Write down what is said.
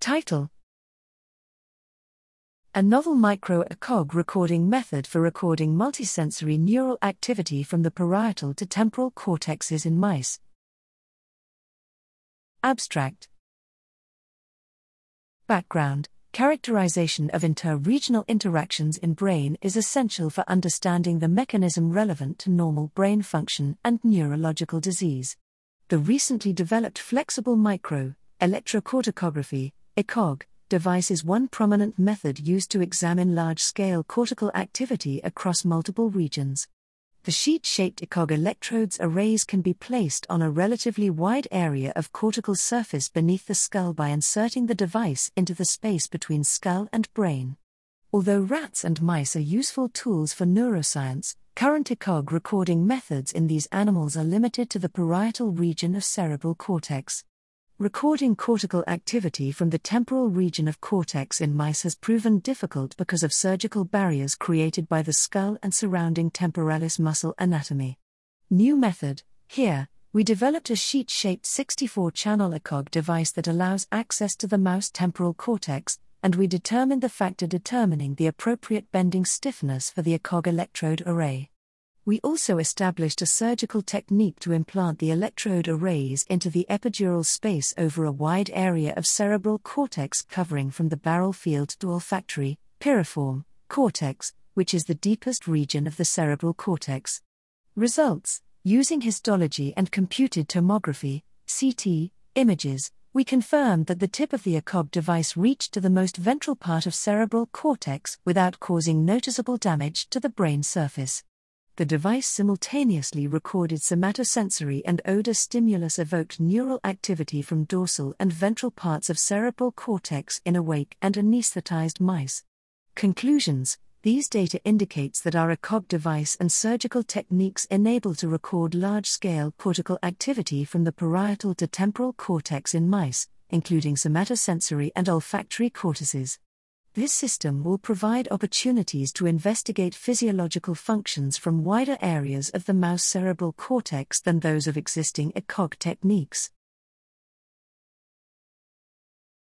Title A novel micro ECOG recording method for recording multisensory neural activity from the parietal to temporal cortexes in mice. Abstract Background Characterization of inter-regional interactions in brain is essential for understanding the mechanism relevant to normal brain function and neurological disease. The recently developed flexible micro electrocorticography ECOG device is one prominent method used to examine large-scale cortical activity across multiple regions. The sheet shaped ECOG electrodes arrays can be placed on a relatively wide area of cortical surface beneath the skull by inserting the device into the space between skull and brain. Although rats and mice are useful tools for neuroscience, current ECOG recording methods in these animals are limited to the parietal region of cerebral cortex. Recording cortical activity from the temporal region of cortex in mice has proven difficult because of surgical barriers created by the skull and surrounding temporalis muscle anatomy. New method Here, we developed a sheet shaped 64 channel ECOG device that allows access to the mouse temporal cortex, and we determined the factor determining the appropriate bending stiffness for the ECOG electrode array. We also established a surgical technique to implant the electrode arrays into the epidural space over a wide area of cerebral cortex covering from the barrel field to olfactory, piriform, cortex, which is the deepest region of the cerebral cortex. Results Using histology and computed tomography, CT, images, we confirmed that the tip of the ECOG device reached to the most ventral part of cerebral cortex without causing noticeable damage to the brain surface the device simultaneously recorded somatosensory and odor stimulus evoked neural activity from dorsal and ventral parts of cerebral cortex in awake and anesthetized mice. Conclusions These data indicates that our ECOG device and surgical techniques enable to record large-scale cortical activity from the parietal to temporal cortex in mice, including somatosensory and olfactory cortices. This system will provide opportunities to investigate physiological functions from wider areas of the mouse cerebral cortex than those of existing ECOG techniques.